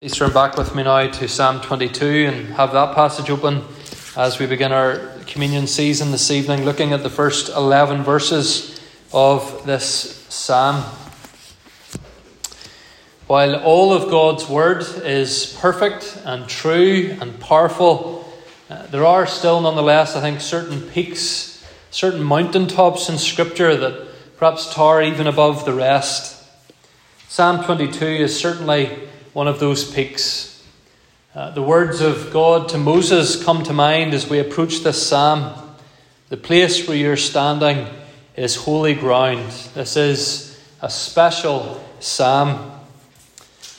Please turn back with me now to Psalm 22 and have that passage open as we begin our communion season this evening, looking at the first 11 verses of this psalm. While all of God's word is perfect and true and powerful, uh, there are still nonetheless, I think, certain peaks, certain mountaintops in Scripture that perhaps tower even above the rest. Psalm 22 is certainly one of those peaks. Uh, the words of God to Moses come to mind as we approach this psalm. The place where you're standing is holy ground. This is a special psalm.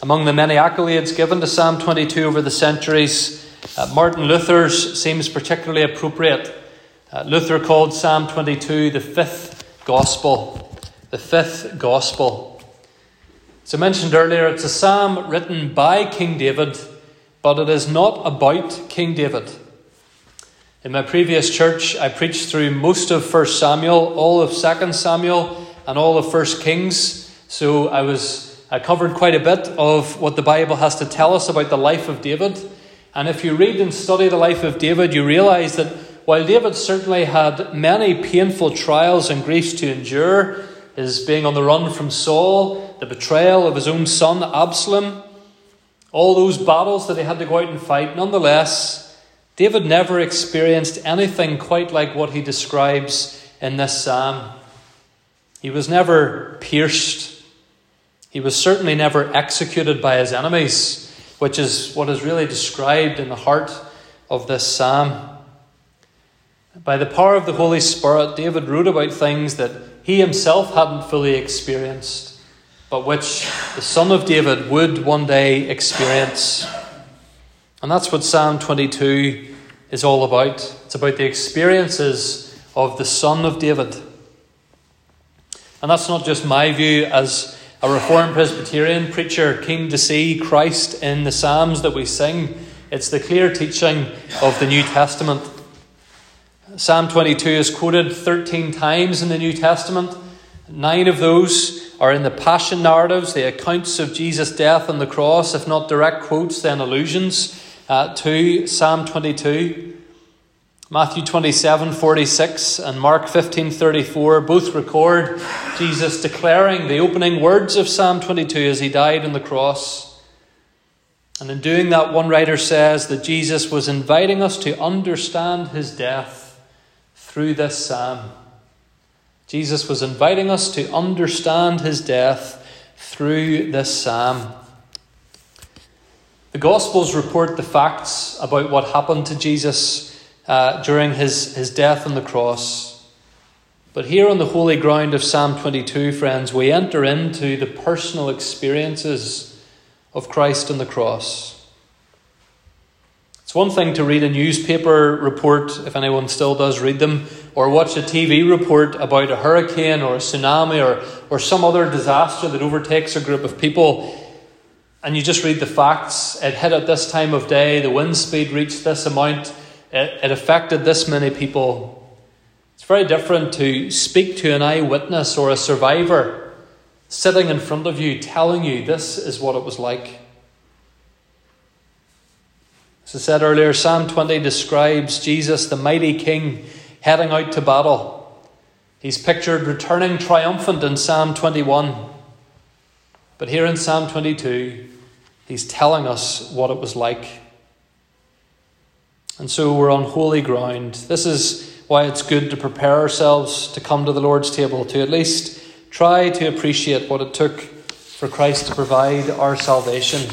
Among the many accolades given to Psalm 22 over the centuries, uh, Martin Luther's seems particularly appropriate. Uh, Luther called Psalm 22 the fifth gospel. The fifth gospel. As I mentioned earlier, it's a psalm written by King David, but it is not about King David. In my previous church, I preached through most of 1 Samuel, all of 2 Samuel, and all of 1 Kings. So I was I covered quite a bit of what the Bible has to tell us about the life of David. And if you read and study the life of David, you realize that while David certainly had many painful trials and griefs to endure, his being on the run from Saul, the betrayal of his own son Absalom, all those battles that he had to go out and fight, nonetheless, David never experienced anything quite like what he describes in this psalm. He was never pierced. He was certainly never executed by his enemies, which is what is really described in the heart of this psalm. By the power of the Holy Spirit, David wrote about things that he himself hadn't fully experienced, but which the Son of David would one day experience. And that's what Psalm 22 is all about. It's about the experiences of the Son of David. And that's not just my view as a Reformed Presbyterian preacher keen to see Christ in the Psalms that we sing. It's the clear teaching of the New Testament. Psalm 22 is quoted 13 times in the New Testament. Nine of those are in the Passion narratives, the accounts of Jesus' death on the cross, if not direct quotes, then allusions uh, to Psalm 22. Matthew 27 46 and Mark 15 34 both record Jesus declaring the opening words of Psalm 22 as he died on the cross. And in doing that, one writer says that Jesus was inviting us to understand his death through this psalm. Jesus was inviting us to understand his death through this psalm. The Gospels report the facts about what happened to Jesus uh, during his, his death on the cross. But here on the holy ground of Psalm 22, friends, we enter into the personal experiences of Christ on the cross. It's one thing to read a newspaper report, if anyone still does read them, or watch a TV report about a hurricane or a tsunami or, or some other disaster that overtakes a group of people, and you just read the facts. It hit at this time of day, the wind speed reached this amount, it, it affected this many people. It's very different to speak to an eyewitness or a survivor sitting in front of you telling you this is what it was like. As I said earlier, Psalm 20 describes Jesus, the mighty king, heading out to battle. He's pictured returning triumphant in Psalm 21. But here in Psalm 22, he's telling us what it was like. And so we're on holy ground. This is why it's good to prepare ourselves to come to the Lord's table, to at least try to appreciate what it took for Christ to provide our salvation.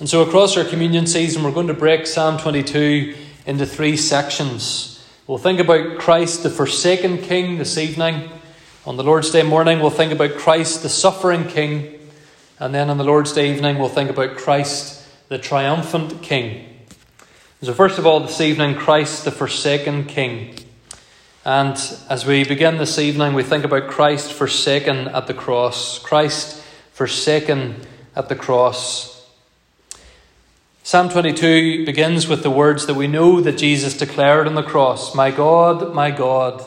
And so, across our communion season, we're going to break Psalm 22 into three sections. We'll think about Christ, the forsaken King, this evening. On the Lord's Day morning, we'll think about Christ, the suffering King. And then on the Lord's Day evening, we'll think about Christ, the triumphant King. So, first of all, this evening, Christ, the forsaken King. And as we begin this evening, we think about Christ forsaken at the cross. Christ forsaken at the cross. Psalm 22 begins with the words that we know that Jesus declared on the cross My God, my God,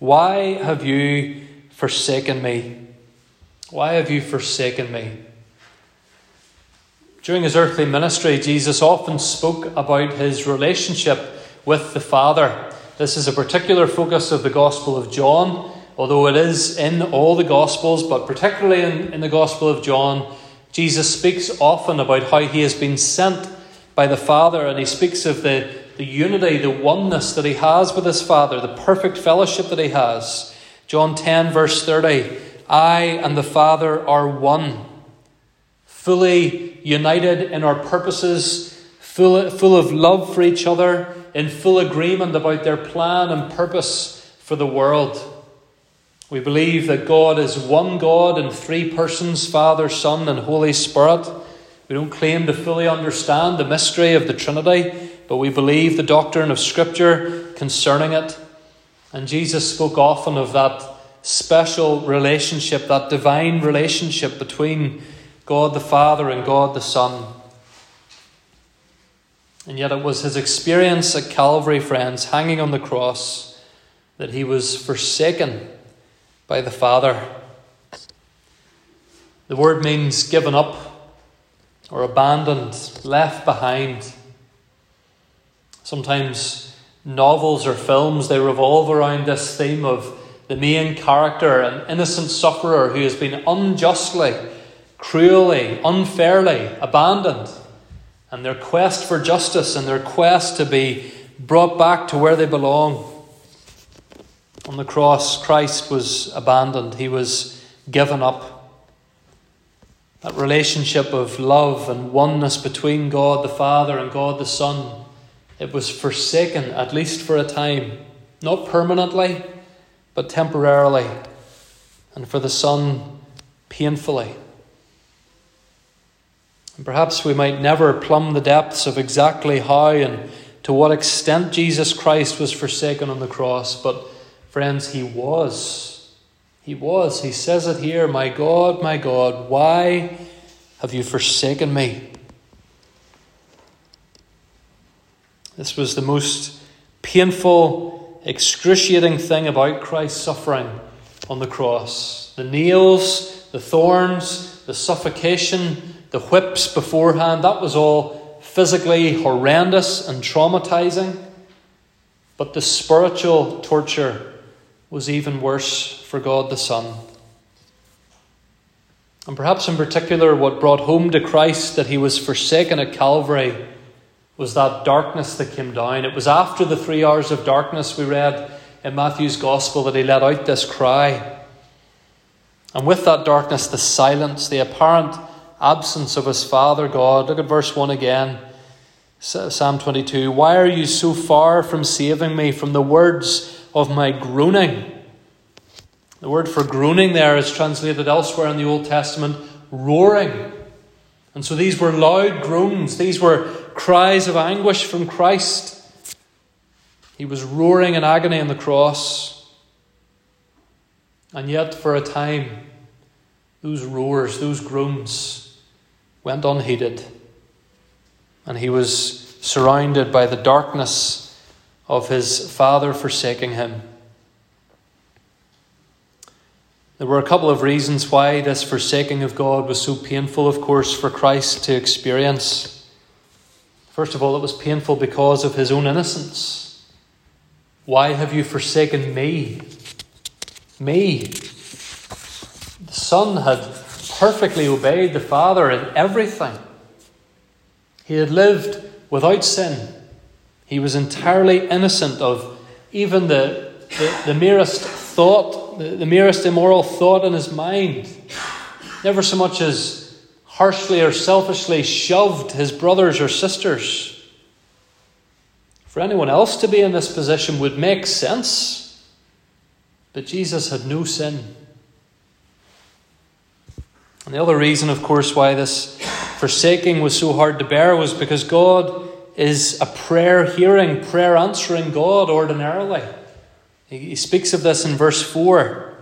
why have you forsaken me? Why have you forsaken me? During his earthly ministry, Jesus often spoke about his relationship with the Father. This is a particular focus of the Gospel of John, although it is in all the Gospels, but particularly in, in the Gospel of John, Jesus speaks often about how he has been sent by the Father, and he speaks of the, the unity, the oneness that he has with his Father, the perfect fellowship that he has. John 10, verse 30 I and the Father are one fully united in our purposes, full, full of love for each other, in full agreement about their plan and purpose for the world. We believe that God is one God in three persons Father, Son, and Holy Spirit. We don't claim to fully understand the mystery of the Trinity, but we believe the doctrine of Scripture concerning it. And Jesus spoke often of that special relationship, that divine relationship between God the Father and God the Son. And yet it was his experience at Calvary, friends, hanging on the cross, that he was forsaken by the Father. The word means given up or abandoned, left behind. Sometimes novels or films they revolve around this theme of the main character, an innocent sufferer who has been unjustly cruelly, unfairly abandoned, and their quest for justice and their quest to be brought back to where they belong. On the cross, Christ was abandoned, he was given up. That relationship of love and oneness between God the Father and God the Son, it was forsaken, at least for a time. Not permanently, but temporarily. And for the Son, painfully. And perhaps we might never plumb the depths of exactly how and to what extent Jesus Christ was forsaken on the cross, but friends, he was. He was. He says it here My God, my God, why have you forsaken me? This was the most painful, excruciating thing about Christ's suffering on the cross. The nails, the thorns, the suffocation, the whips beforehand, that was all physically horrendous and traumatizing. But the spiritual torture was even worse for God the Son. And perhaps in particular, what brought home to Christ that he was forsaken at Calvary was that darkness that came down. It was after the three hours of darkness we read in Matthew's Gospel that he let out this cry. And with that darkness, the silence, the apparent absence of his Father God. Look at verse 1 again. Psalm 22 Why are you so far from saving me from the words of my groaning? The word for groaning there is translated elsewhere in the Old Testament roaring. And so these were loud groans, these were cries of anguish from Christ. He was roaring in agony on the cross. And yet, for a time, those roars, those groans, went unheeded, and he was surrounded by the darkness of his father forsaking him. There were a couple of reasons why this forsaking of God was so painful, of course, for Christ to experience. First of all, it was painful because of his own innocence. Why have you forsaken me? Me. The Son had perfectly obeyed the Father in everything. He had lived without sin. He was entirely innocent of even the, the, the merest thought, the, the merest immoral thought in his mind. Never so much as harshly or selfishly shoved his brothers or sisters. For anyone else to be in this position would make sense. But Jesus had no sin. And the other reason, of course, why this forsaking was so hard to bear was because God is a prayer hearing, prayer answering God ordinarily. He speaks of this in verse 4.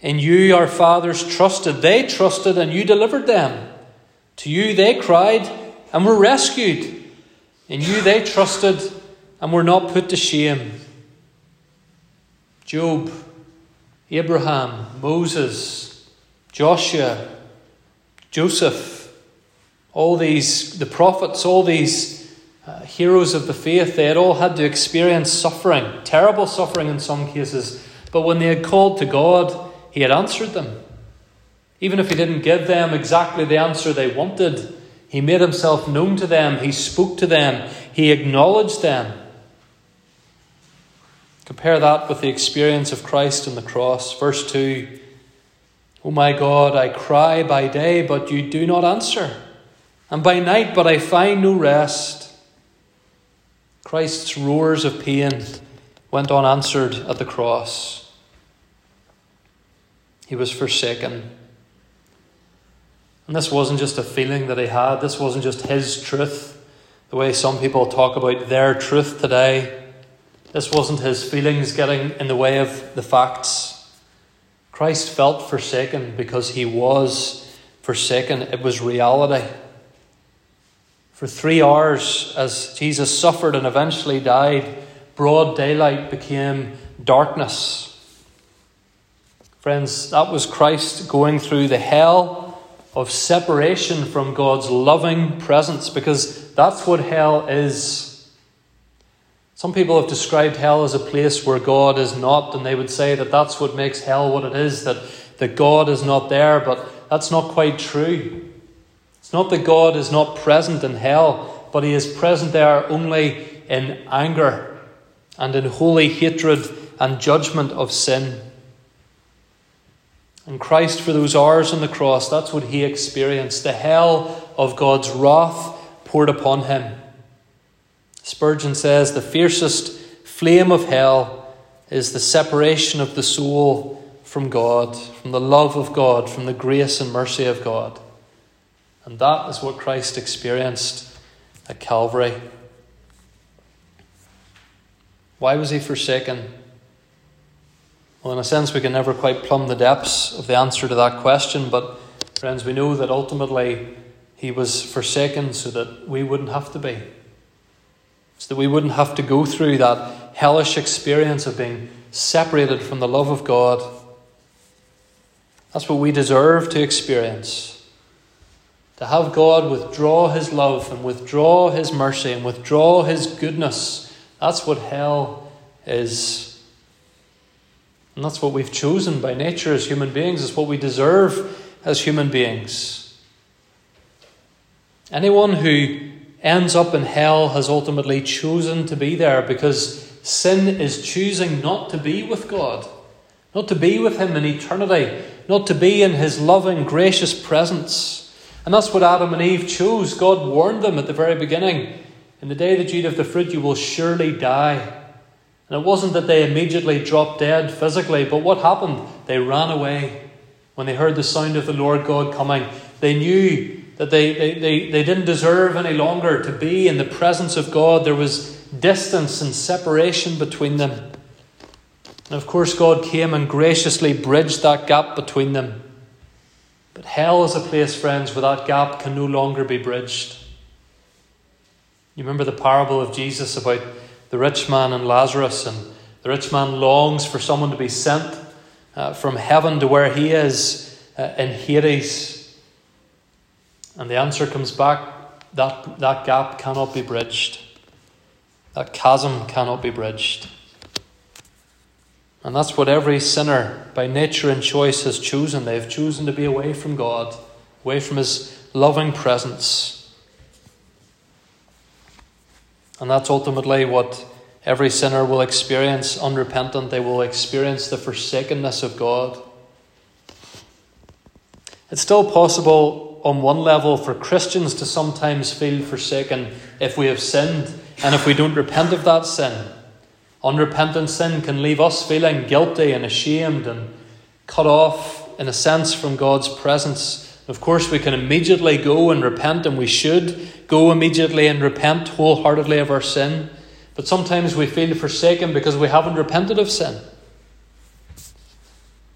In you our fathers trusted. They trusted and you delivered them. To you they cried and were rescued. In you they trusted and were not put to shame. Job, Abraham, Moses, Joshua, Joseph, All these, the prophets, all these heroes of the faith, they had all had to experience suffering, terrible suffering in some cases. But when they had called to God, He had answered them. Even if He didn't give them exactly the answer they wanted, He made Himself known to them, He spoke to them, He acknowledged them. Compare that with the experience of Christ on the cross. Verse 2 Oh my God, I cry by day, but you do not answer, and by night, but I find no rest. Christ's roars of pain went unanswered at the cross. He was forsaken. And this wasn't just a feeling that he had, this wasn't just his truth, the way some people talk about their truth today. This wasn't his feelings getting in the way of the facts. Christ felt forsaken because he was forsaken. It was reality. For three hours, as Jesus suffered and eventually died, broad daylight became darkness. Friends, that was Christ going through the hell of separation from God's loving presence because that's what hell is. Some people have described hell as a place where God is not, and they would say that that's what makes hell what it is, that, that God is not there, but that's not quite true. It's not that God is not present in hell, but He is present there only in anger and in holy hatred and judgment of sin. And Christ, for those hours on the cross, that's what He experienced the hell of God's wrath poured upon Him. Spurgeon says the fiercest flame of hell is the separation of the soul from God, from the love of God, from the grace and mercy of God. And that is what Christ experienced at Calvary. Why was he forsaken? Well, in a sense, we can never quite plumb the depths of the answer to that question, but friends, we know that ultimately he was forsaken so that we wouldn't have to be so that we wouldn't have to go through that hellish experience of being separated from the love of God. That's what we deserve to experience. To have God withdraw His love and withdraw His mercy and withdraw His goodness. That's what hell is. And that's what we've chosen by nature as human beings, it's what we deserve as human beings. Anyone who ends up in hell has ultimately chosen to be there because sin is choosing not to be with God, not to be with Him in eternity, not to be in His loving, gracious presence. And that's what Adam and Eve chose. God warned them at the very beginning In the day that you eat of the fruit, you will surely die. And it wasn't that they immediately dropped dead physically, but what happened? They ran away when they heard the sound of the Lord God coming. They knew that they, they, they, they didn't deserve any longer to be in the presence of God. There was distance and separation between them. And of course, God came and graciously bridged that gap between them. But hell is a place, friends, where that gap can no longer be bridged. You remember the parable of Jesus about the rich man and Lazarus, and the rich man longs for someone to be sent uh, from heaven to where he is uh, in Hades. And the answer comes back that, that gap cannot be bridged. That chasm cannot be bridged. And that's what every sinner, by nature and choice, has chosen. They've chosen to be away from God, away from His loving presence. And that's ultimately what every sinner will experience unrepentant. They will experience the forsakenness of God. It's still possible on one level, for Christians to sometimes feel forsaken if we have sinned and if we don't repent of that sin. Unrepentant sin can leave us feeling guilty and ashamed and cut off, in a sense, from God's presence. Of course, we can immediately go and repent, and we should go immediately and repent wholeheartedly of our sin. But sometimes we feel forsaken because we haven't repented of sin.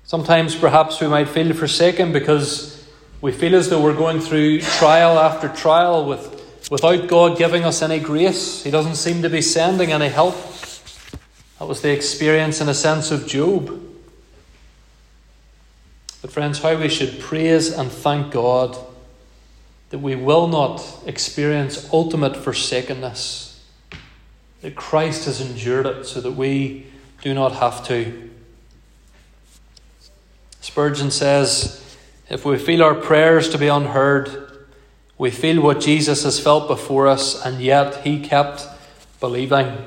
Sometimes perhaps we might feel forsaken because we feel as though we're going through trial after trial with, without God giving us any grace. He doesn't seem to be sending any help. That was the experience, in a sense, of Job. But, friends, how we should praise and thank God that we will not experience ultimate forsakenness, that Christ has endured it so that we do not have to. Spurgeon says, if we feel our prayers to be unheard, we feel what Jesus has felt before us, and yet he kept believing.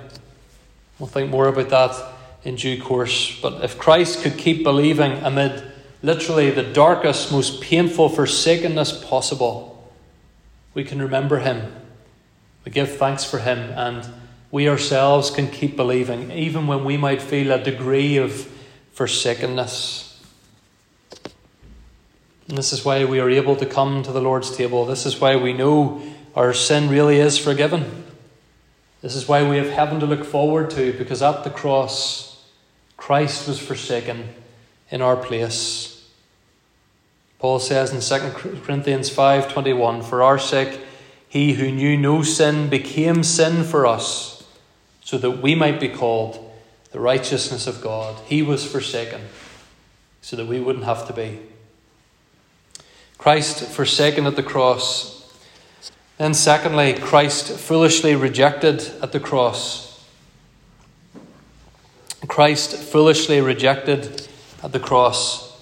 We'll think more about that in due course. But if Christ could keep believing amid literally the darkest, most painful forsakenness possible, we can remember him. We give thanks for him, and we ourselves can keep believing, even when we might feel a degree of forsakenness. And this is why we are able to come to the Lord's table. This is why we know our sin really is forgiven. This is why we have heaven to look forward to, because at the cross, Christ was forsaken in our place. Paul says in 2 Corinthians 5:21, "For our sake he who knew no sin became sin for us, so that we might be called the righteousness of God. He was forsaken so that we wouldn't have to be." Christ forsaken at the cross. And secondly, Christ foolishly rejected at the cross. Christ foolishly rejected at the cross.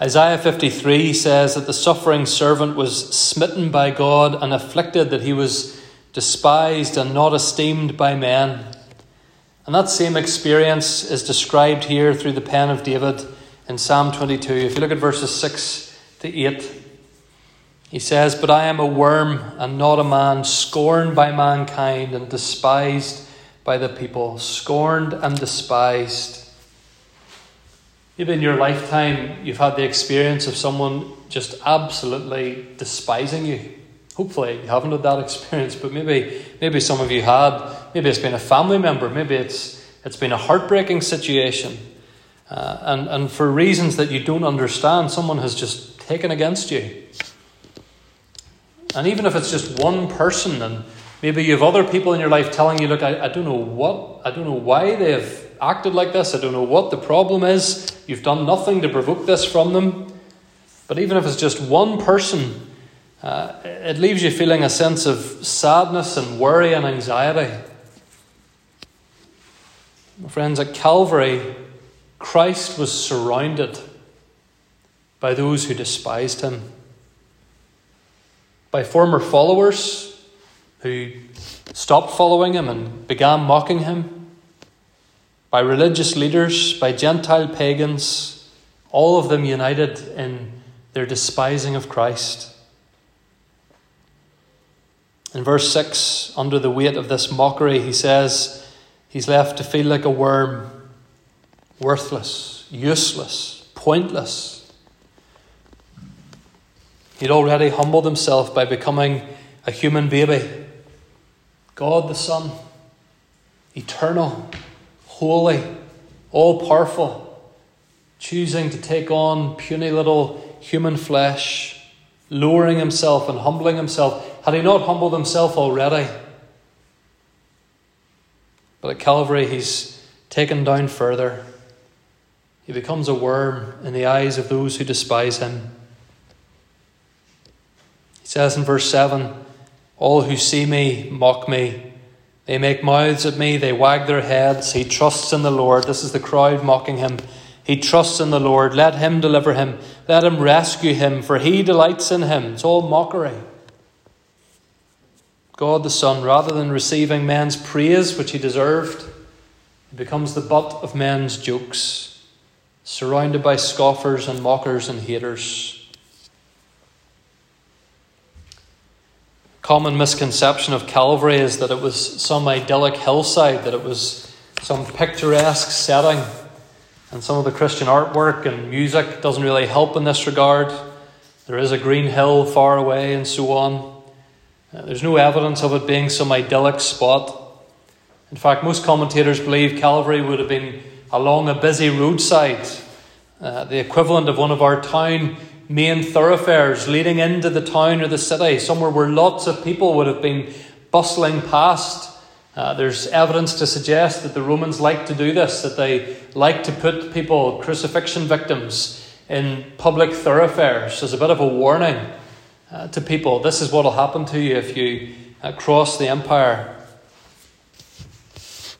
Isaiah 53 says that the suffering servant was smitten by God and afflicted, that he was despised and not esteemed by men. And that same experience is described here through the pen of David in Psalm 22. If you look at verses 6 to 8, he says, But I am a worm and not a man, scorned by mankind and despised by the people. Scorned and despised. Maybe in your lifetime you've had the experience of someone just absolutely despising you. Hopefully you haven't had that experience, but maybe maybe some of you had. Maybe it's been a family member. Maybe it's it's been a heartbreaking situation. Uh, and, and for reasons that you don't understand, someone has just taken against you. And even if it's just one person, and maybe you have other people in your life telling you, look, I, I don't know what, I don't know why they have acted like this, I don't know what the problem is, you've done nothing to provoke this from them. But even if it's just one person, uh, it leaves you feeling a sense of sadness and worry and anxiety. My friends, at Calvary, Christ was surrounded by those who despised him, by former followers who stopped following him and began mocking him, by religious leaders, by Gentile pagans, all of them united in their despising of Christ. In verse 6, under the weight of this mockery, he says he's left to feel like a worm worthless, useless, pointless. He'd already humbled himself by becoming a human baby. God the Son, eternal, holy, all powerful, choosing to take on puny little human flesh, lowering himself and humbling himself. Had he not humbled himself already? But at Calvary, he's taken down further. He becomes a worm in the eyes of those who despise him. Says in verse 7 All who see me mock me. They make mouths at me, they wag their heads. He trusts in the Lord. This is the crowd mocking him. He trusts in the Lord. Let him deliver him. Let him rescue him, for he delights in him. It's all mockery. God the Son, rather than receiving men's praise, which he deserved, he becomes the butt of men's jokes surrounded by scoffers and mockers and haters. Common misconception of Calvary is that it was some idyllic hillside, that it was some picturesque setting, and some of the Christian artwork and music doesn't really help in this regard. There is a green hill far away and so on. Uh, there's no evidence of it being some idyllic spot. In fact, most commentators believe Calvary would have been along a busy roadside, uh, the equivalent of one of our town main thoroughfares leading into the town or the city, somewhere where lots of people would have been bustling past. Uh, there's evidence to suggest that the Romans liked to do this, that they liked to put people, crucifixion victims, in public thoroughfares as a bit of a warning. uh, to people. This is what will happen to you if you uh, cross the empire.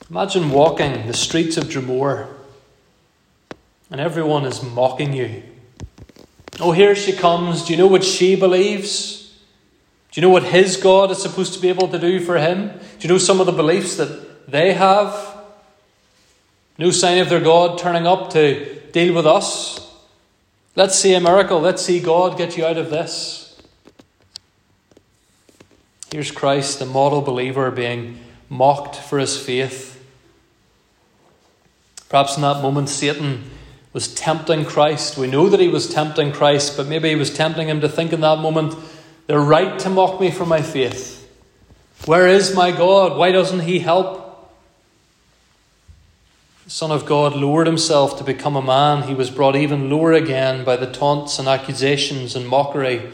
Imagine walking the streets of Dromore and everyone is mocking you. Oh, here she comes. Do you know what she believes? Do you know what his God is supposed to be able to do for him? Do you know some of the beliefs that they have? No sign of their God turning up to deal with us. Let's see a miracle. Let's see God get you out of this. Here's Christ, the model believer, being mocked for his faith. Perhaps in that moment, Satan was tempting Christ. We know that he was tempting Christ, but maybe he was tempting him to think in that moment, they're right to mock me for my faith. Where is my God? Why doesn't he help? The Son of God lowered himself to become a man. He was brought even lower again by the taunts and accusations and mockery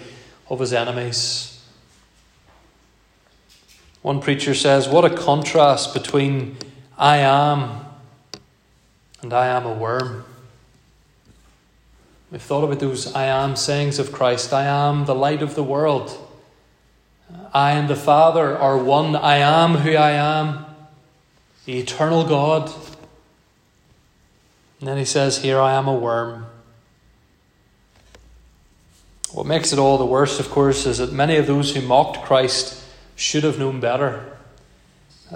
of his enemies. One preacher says, What a contrast between I am and I am a worm. We've thought about those I am sayings of Christ. I am the light of the world. I and the Father are one. I am who I am, the eternal God. And then he says, Here I am a worm. What makes it all the worse, of course, is that many of those who mocked Christ should have known better.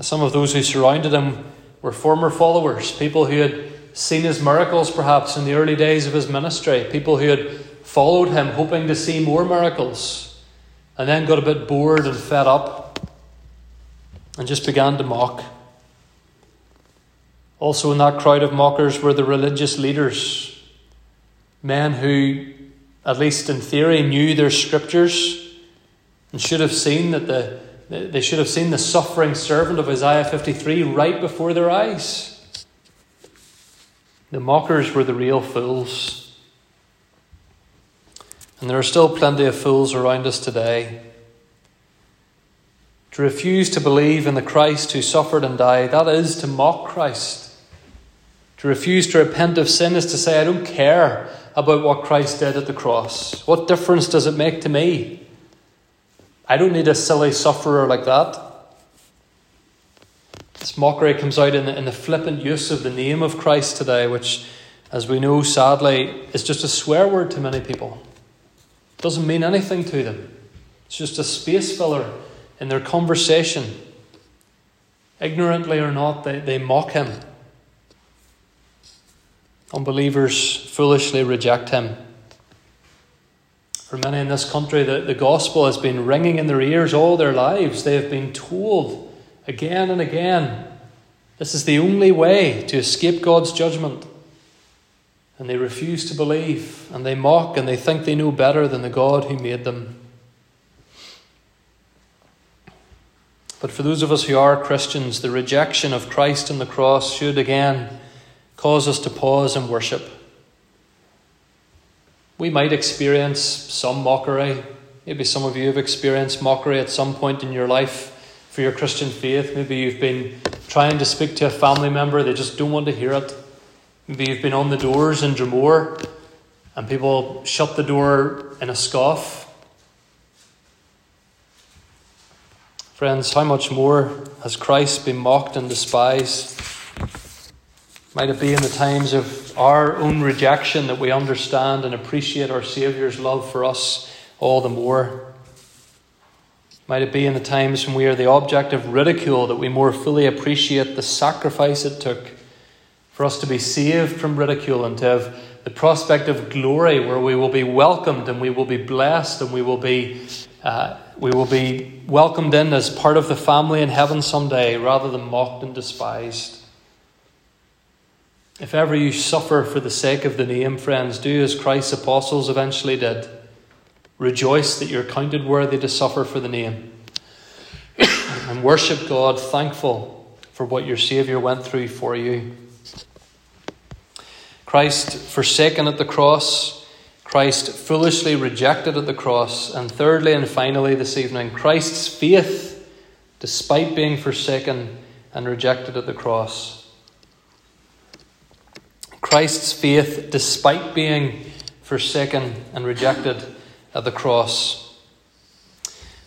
Some of those who surrounded him were former followers, people who had seen his miracles perhaps in the early days of his ministry, people who had followed him hoping to see more miracles, and then got a bit bored and fed up and just began to mock. Also, in that crowd of mockers were the religious leaders, men who, at least in theory, knew their scriptures and should have seen that the they should have seen the suffering servant of Isaiah 53 right before their eyes. The mockers were the real fools. And there are still plenty of fools around us today. To refuse to believe in the Christ who suffered and died, that is to mock Christ. To refuse to repent of sin is to say, I don't care about what Christ did at the cross. What difference does it make to me? I don't need a silly sufferer like that. This mockery comes out in the, in the flippant use of the name of Christ today, which, as we know, sadly, is just a swear word to many people. It doesn't mean anything to them. It's just a space filler in their conversation. Ignorantly or not, they, they mock him. Unbelievers foolishly reject him. For many in this country, the, the gospel has been ringing in their ears all their lives. They have been told again and again. This is the only way to escape God's judgment. And they refuse to believe, and they mock, and they think they know better than the God who made them. But for those of us who are Christians, the rejection of Christ and the cross should again cause us to pause and worship. We might experience some mockery. Maybe some of you have experienced mockery at some point in your life for your Christian faith. Maybe you've been trying to speak to a family member, they just don't want to hear it. Maybe you've been on the doors in Dromore and people shut the door in a scoff. Friends, how much more has Christ been mocked and despised? Might it be in the times of our own rejection that we understand and appreciate our Saviour's love for us all the more? Might it be in the times when we are the object of ridicule that we more fully appreciate the sacrifice it took for us to be saved from ridicule and to have the prospect of glory where we will be welcomed and we will be blessed and we will be, uh, we will be welcomed in as part of the family in heaven someday rather than mocked and despised. If ever you suffer for the sake of the name, friends, do as Christ's apostles eventually did. Rejoice that you're counted worthy to suffer for the name. and worship God, thankful for what your Saviour went through for you. Christ forsaken at the cross, Christ foolishly rejected at the cross, and thirdly and finally this evening, Christ's faith despite being forsaken and rejected at the cross. Christ's faith despite being forsaken and rejected at the cross.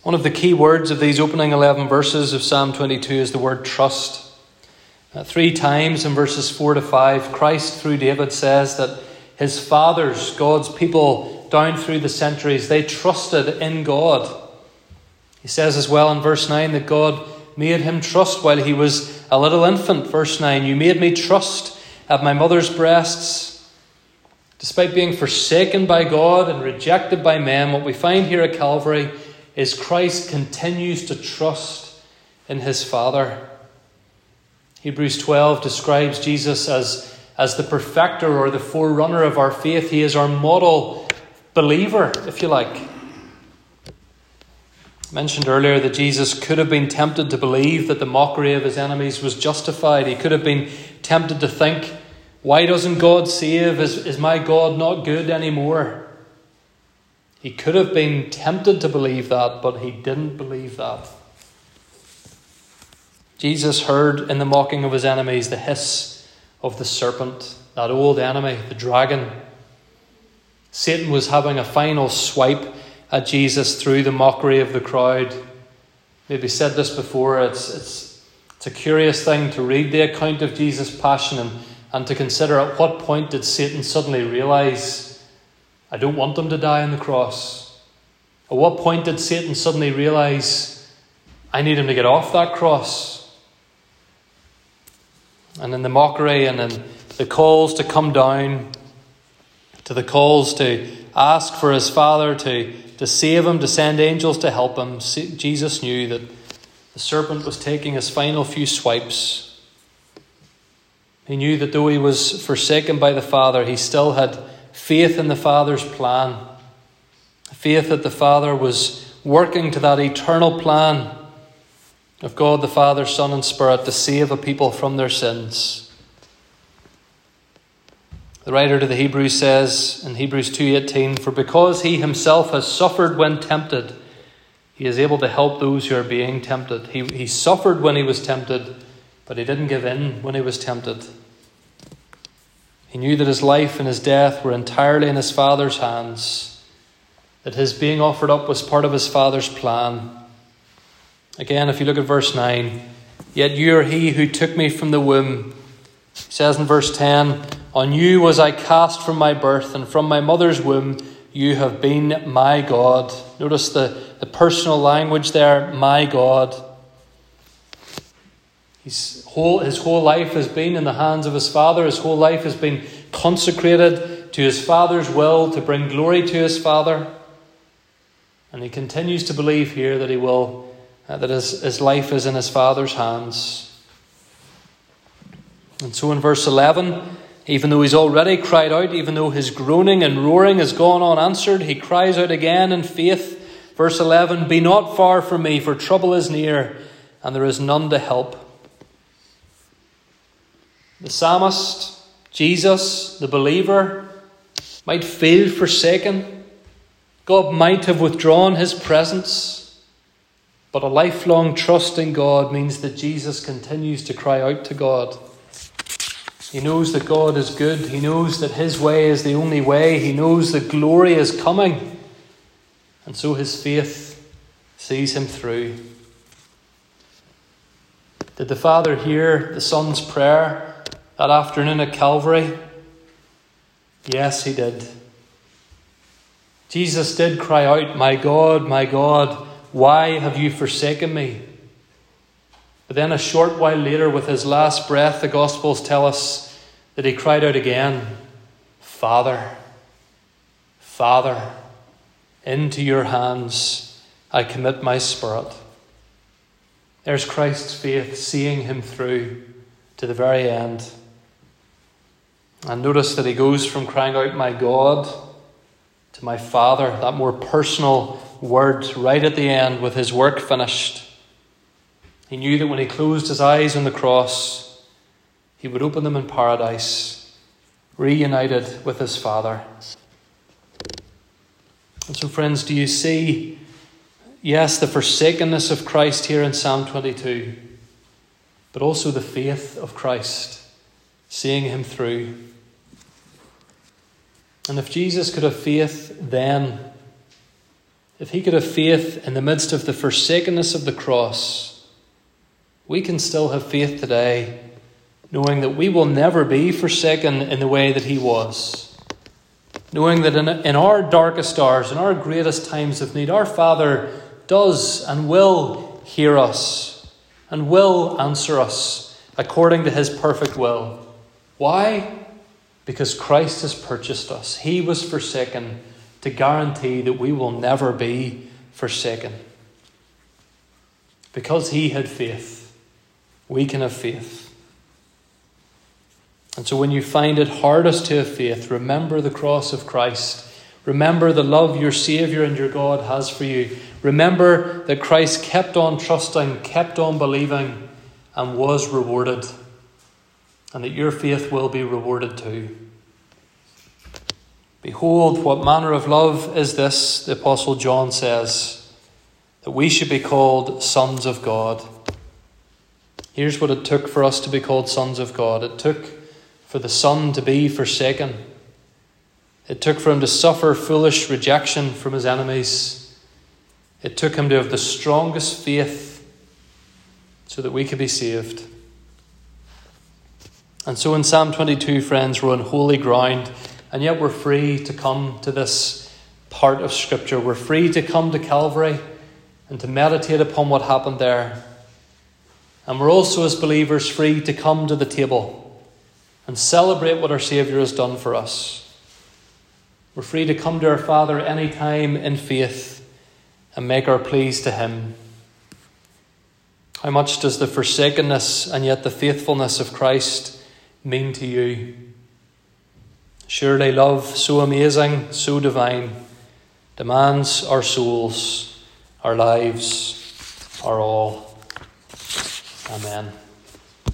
One of the key words of these opening 11 verses of Psalm 22 is the word trust. Uh, three times in verses 4 to 5, Christ, through David, says that his fathers, God's people down through the centuries, they trusted in God. He says as well in verse 9 that God made him trust while he was a little infant. Verse 9 You made me trust at my mother's breasts. Despite being forsaken by God and rejected by men, what we find here at Calvary is Christ continues to trust in his Father. Hebrews 12 describes Jesus as, as the perfecter or the forerunner of our faith. He is our model believer, if you like. I mentioned earlier that Jesus could have been tempted to believe that the mockery of his enemies was justified. He could have been tempted to think, why doesn't God save? Is, is my God not good anymore? He could have been tempted to believe that, but he didn't believe that. Jesus heard in the mocking of his enemies the hiss of the serpent, that old enemy, the dragon. Satan was having a final swipe at Jesus through the mockery of the crowd. Maybe said this before, it's, it's, it's a curious thing to read the account of Jesus' passion and, and to consider at what point did Satan suddenly realize I don't want them to die on the cross. At what point did Satan suddenly realize, I need him to get off that cross? And in the mockery and in the calls to come down, to the calls to ask for his Father to, to save him, to send angels to help him, Jesus knew that the serpent was taking his final few swipes. He knew that though he was forsaken by the Father, he still had faith in the Father's plan, faith that the Father was working to that eternal plan of God the Father, Son, and Spirit to save a people from their sins. The writer to the Hebrews says in Hebrews 2:18, "For because he himself has suffered when tempted, he is able to help those who are being tempted. He, he suffered when he was tempted, but he didn't give in when he was tempted." He knew that his life and his death were entirely in his Father's hands, that his being offered up was part of his Father's plan. Again, if you look at verse 9, yet you are he who took me from the womb. He says in verse 10, On you was I cast from my birth, and from my mother's womb you have been my God. Notice the, the personal language there, my God. His whole, his whole life has been in the hands of his Father. His whole life has been consecrated to his Father's will to bring glory to his Father. And he continues to believe here that he will, uh, that his, his life is in his Father's hands. And so in verse 11, even though he's already cried out, even though his groaning and roaring has gone unanswered, he cries out again in faith. Verse 11 Be not far from me, for trouble is near, and there is none to help. The psalmist, Jesus, the believer, might feel forsaken. God might have withdrawn his presence. But a lifelong trust in God means that Jesus continues to cry out to God. He knows that God is good. He knows that His way is the only way. He knows that glory is coming. And so his faith sees him through. Did the Father hear the Son's prayer that afternoon at Calvary? Yes, he did. Jesus did cry out, My God, my God, why have you forsaken me? But then, a short while later, with his last breath, the Gospels tell us that he cried out again, Father, Father, into your hands I commit my spirit. There's Christ's faith, seeing him through to the very end. And notice that he goes from crying out, My God, to my Father, that more personal word right at the end with his work finished. He knew that when he closed his eyes on the cross, he would open them in paradise, reunited with his Father. And so, friends, do you see, yes, the forsakenness of Christ here in Psalm 22, but also the faith of Christ, seeing him through? And if Jesus could have faith then, if he could have faith in the midst of the forsakenness of the cross, we can still have faith today, knowing that we will never be forsaken in the way that he was. Knowing that in, in our darkest hours, in our greatest times of need, our Father does and will hear us and will answer us according to his perfect will. Why? Because Christ has purchased us. He was forsaken to guarantee that we will never be forsaken. Because he had faith, we can have faith. And so when you find it hardest to have faith, remember the cross of Christ. Remember the love your Saviour and your God has for you. Remember that Christ kept on trusting, kept on believing, and was rewarded. And that your faith will be rewarded too. Behold, what manner of love is this, the Apostle John says, that we should be called sons of God. Here's what it took for us to be called sons of God it took for the Son to be forsaken, it took for him to suffer foolish rejection from his enemies, it took him to have the strongest faith so that we could be saved. And so in Psalm 22, friends, we're on holy ground. And yet we're free to come to this part of Scripture. We're free to come to Calvary and to meditate upon what happened there. And we're also, as believers, free to come to the table and celebrate what our Saviour has done for us. We're free to come to our Father any time in faith and make our pleas to Him. How much does the forsakenness and yet the faithfulness of Christ mean to you? Surely love so amazing, so divine, demands our souls, our lives, our all. Amen.